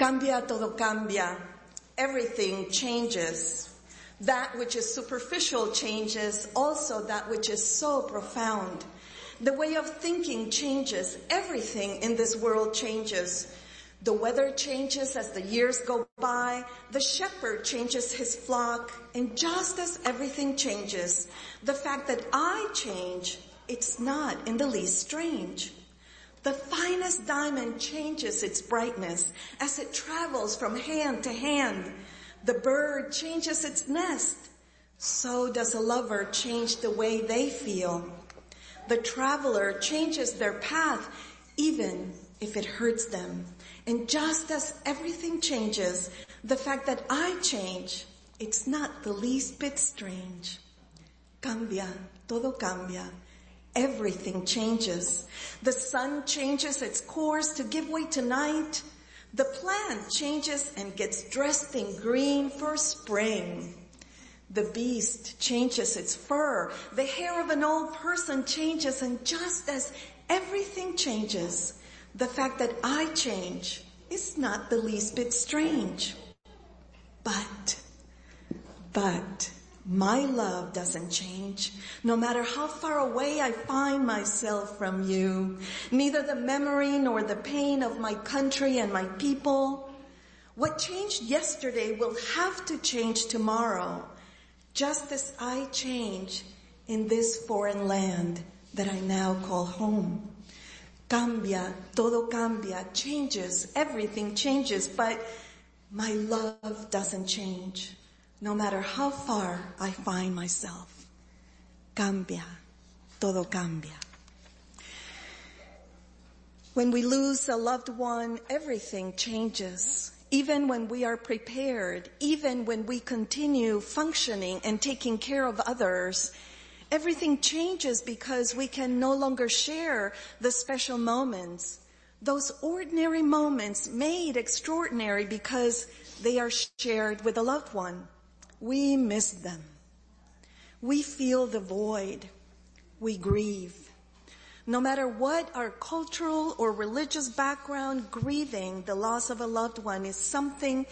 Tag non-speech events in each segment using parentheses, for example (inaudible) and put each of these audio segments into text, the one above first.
Cambia todo cambia. Everything changes. That which is superficial changes, also that which is so profound. The way of thinking changes. Everything in this world changes. The weather changes as the years go by. The shepherd changes his flock. And just as everything changes, the fact that I change, it's not in the least strange. The finest diamond changes its brightness as it travels from hand to hand. The bird changes its nest. So does a lover change the way they feel. The traveler changes their path even if it hurts them. And just as everything changes, the fact that I change, it's not the least bit strange. Cambia, todo cambia. Everything changes. The sun changes its course to give way to night. The plant changes and gets dressed in green for spring. The beast changes its fur. The hair of an old person changes and just as everything changes, the fact that I change is not the least bit strange. But, but, my love doesn't change. No matter how far away I find myself from you, neither the memory nor the pain of my country and my people. What changed yesterday will have to change tomorrow, just as I change in this foreign land that I now call home. Cambia, todo cambia, changes, everything changes, but my love doesn't change no matter how far I find myself. Cambia. Todo cambia. When we lose a loved one, everything changes. Even when we are prepared, even when we continue functioning and taking care of others, everything changes because we can no longer share the special moments. Those ordinary moments made extraordinary because they are shared with a loved one. We miss them. We feel the void. We grieve. No matter what our cultural or religious background, grieving the loss of a loved one is something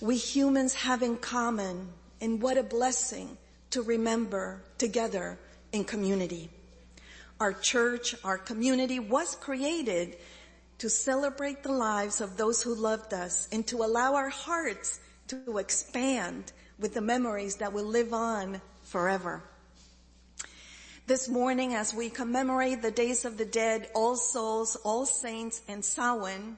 we humans have in common. And what a blessing to remember together in community. Our church, our community was created to celebrate the lives of those who loved us and to allow our hearts to expand with the memories that will live on forever. This morning as we commemorate the days of the dead, All Souls, All Saints, and Samhain,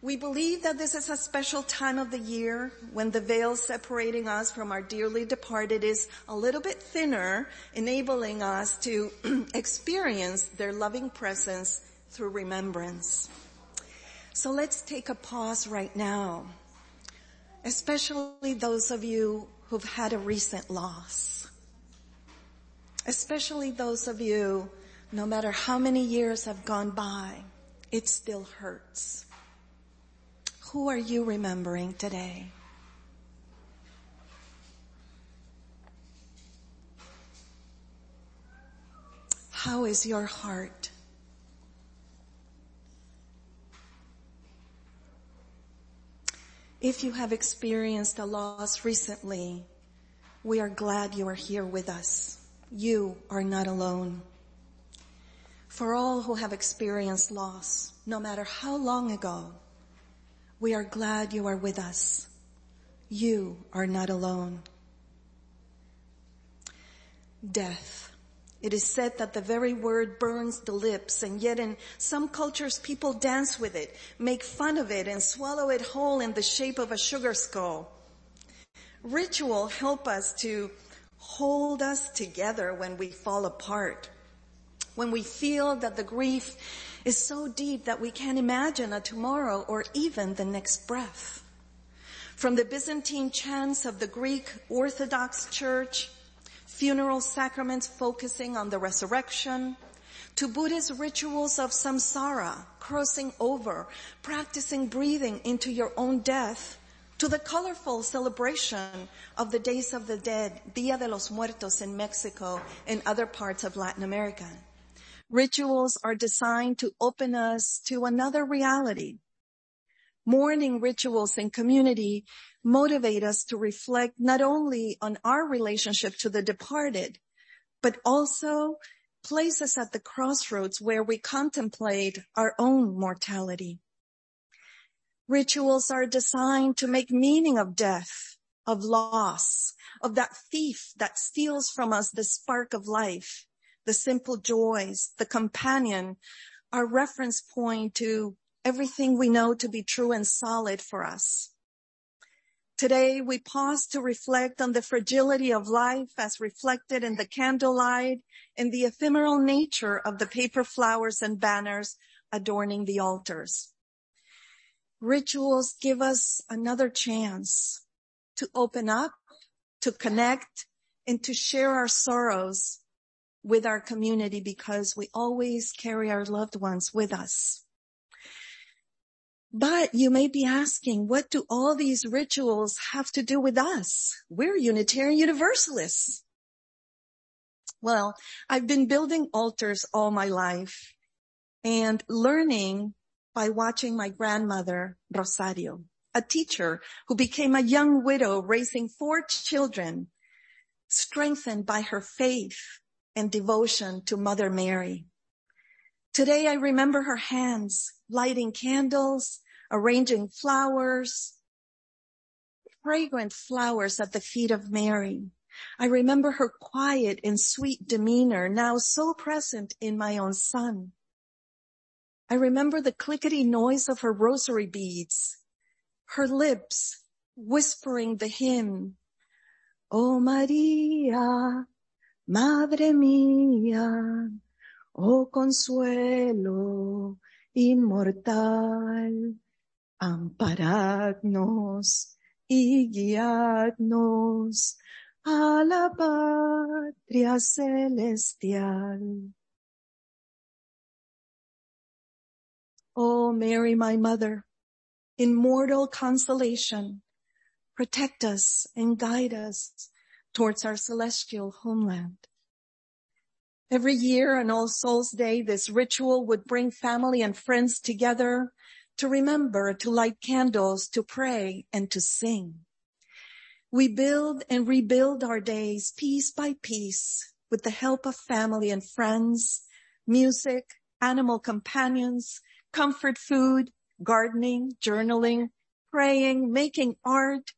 we believe that this is a special time of the year when the veil separating us from our dearly departed is a little bit thinner, enabling us to (clears throat) experience their loving presence through remembrance. So let's take a pause right now especially those of you who've had a recent loss. Especially those of you, no matter how many years have gone by, it still hurts. Who are you remembering today? How is your heart? If you have experienced a loss recently, we are glad you are here with us. You are not alone. For all who have experienced loss, no matter how long ago, we are glad you are with us. You are not alone. Death. It is said that the very word burns the lips and yet in some cultures people dance with it, make fun of it and swallow it whole in the shape of a sugar skull. Ritual help us to hold us together when we fall apart. When we feel that the grief is so deep that we can't imagine a tomorrow or even the next breath. From the Byzantine chants of the Greek Orthodox Church, funeral sacraments focusing on the resurrection, to Buddhist rituals of samsara, crossing over, practicing breathing into your own death, to the colorful celebration of the Days of the Dead, Dia de los Muertos in Mexico and other parts of Latin America. Rituals are designed to open us to another reality, Mourning rituals in community motivate us to reflect not only on our relationship to the departed, but also place us at the crossroads where we contemplate our own mortality. Rituals are designed to make meaning of death, of loss, of that thief that steals from us the spark of life, the simple joys, the companion, our reference point to everything we know to be true and solid for us. Today we pause to reflect on the fragility of life as reflected in the candlelight and the ephemeral nature of the paper flowers and banners adorning the altars. Rituals give us another chance to open up, to connect, and to share our sorrows with our community because we always carry our loved ones with us. But you may be asking, what do all these rituals have to do with us? We're Unitarian Universalists. Well, I've been building altars all my life and learning by watching my grandmother, Rosario, a teacher who became a young widow raising four children, strengthened by her faith and devotion to Mother Mary. Today I remember her hands lighting candles, arranging flowers, fragrant flowers at the feet of Mary. I remember her quiet and sweet demeanor now so present in my own son. I remember the clickety noise of her rosary beads, her lips whispering the hymn, Oh Maria, Madre mía, oh consuelo inmortal, amparadnos y guiadnos a la patria celestial. Oh Mary, my mother, immortal consolation, protect us and guide us towards our celestial homeland. Every year on All Souls Day, this ritual would bring family and friends together to remember, to light candles, to pray, and to sing. We build and rebuild our days piece by piece with the help of family and friends, music, animal companions, comfort food, gardening, journaling, praying, making art,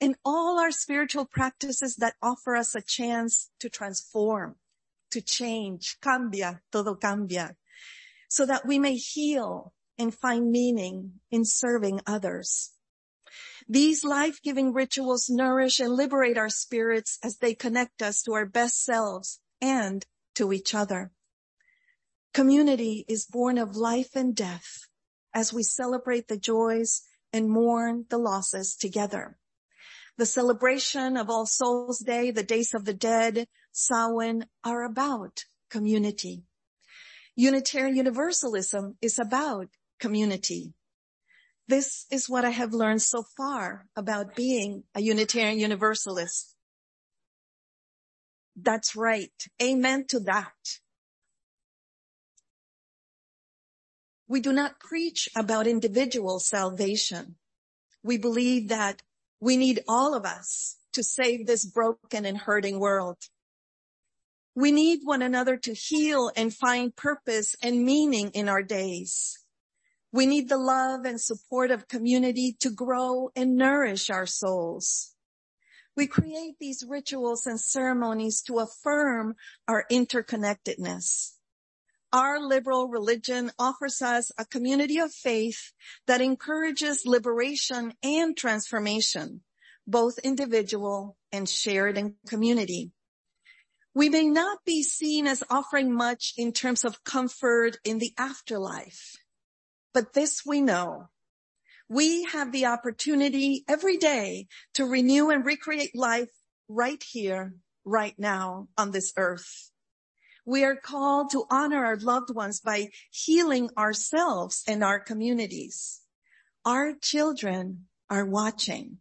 and all our spiritual practices that offer us a chance to transform, to change, cambia, todo cambia, so that we may heal and find meaning in serving others. These life-giving rituals nourish and liberate our spirits as they connect us to our best selves and to each other. Community is born of life and death as we celebrate the joys and mourn the losses together. The celebration of All Souls Day, the Days of the Dead, Samhain are about community. Unitarian Universalism is about community. This is what I have learned so far about being a Unitarian Universalist. That's right. Amen to that. We do not preach about individual salvation. We believe that we need all of us to save this broken and hurting world. We need one another to heal and find purpose and meaning in our days. We need the love and support of community to grow and nourish our souls. We create these rituals and ceremonies to affirm our interconnectedness. Our liberal religion offers us a community of faith that encourages liberation and transformation, both individual and shared in community. We may not be seen as offering much in terms of comfort in the afterlife, but this we know. We have the opportunity every day to renew and recreate life right here, right now on this earth. We are called to honor our loved ones by healing ourselves and our communities. Our children are watching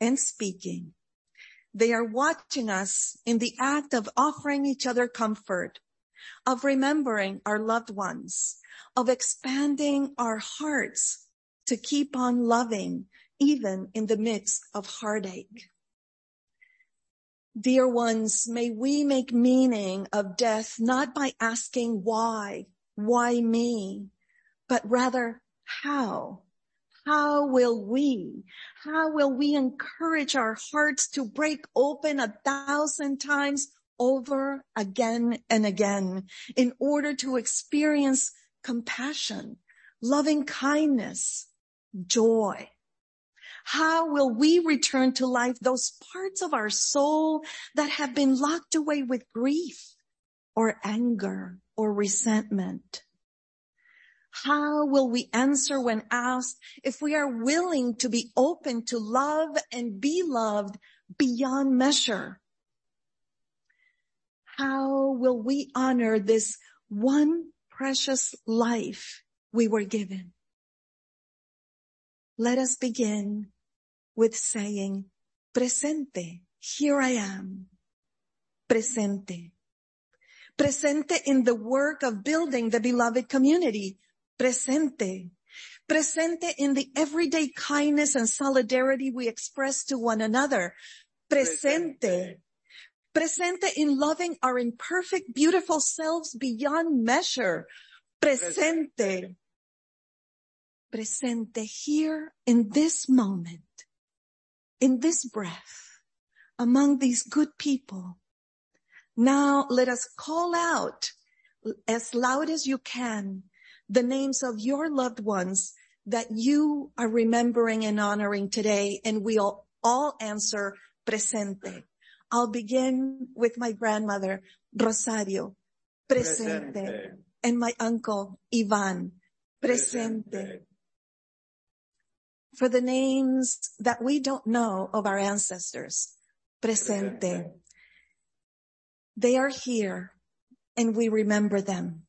and speaking. They are watching us in the act of offering each other comfort, of remembering our loved ones, of expanding our hearts to keep on loving even in the midst of heartache. Dear ones, may we make meaning of death not by asking why, why me, but rather how? How will we, how will we encourage our hearts to break open a thousand times over again and again in order to experience compassion, loving kindness, joy, how will we return to life those parts of our soul that have been locked away with grief or anger or resentment? How will we answer when asked if we are willing to be open to love and be loved beyond measure? How will we honor this one precious life we were given? Let us begin with saying, presente, here I am. Presente. Presente in the work of building the beloved community. Presente. Presente in the everyday kindness and solidarity we express to one another. Presente. Presente in loving our imperfect, beautiful selves beyond measure. Presente. Presente here in this moment in this breath among these good people. Now let us call out as loud as you can the names of your loved ones that you are remembering and honoring today. And we'll all answer presente. I'll begin with my grandmother, Rosario, presente. presente. And my uncle, Ivan, presente. presente for the names that we don't know of our ancestors. Presente. They are here and we remember them.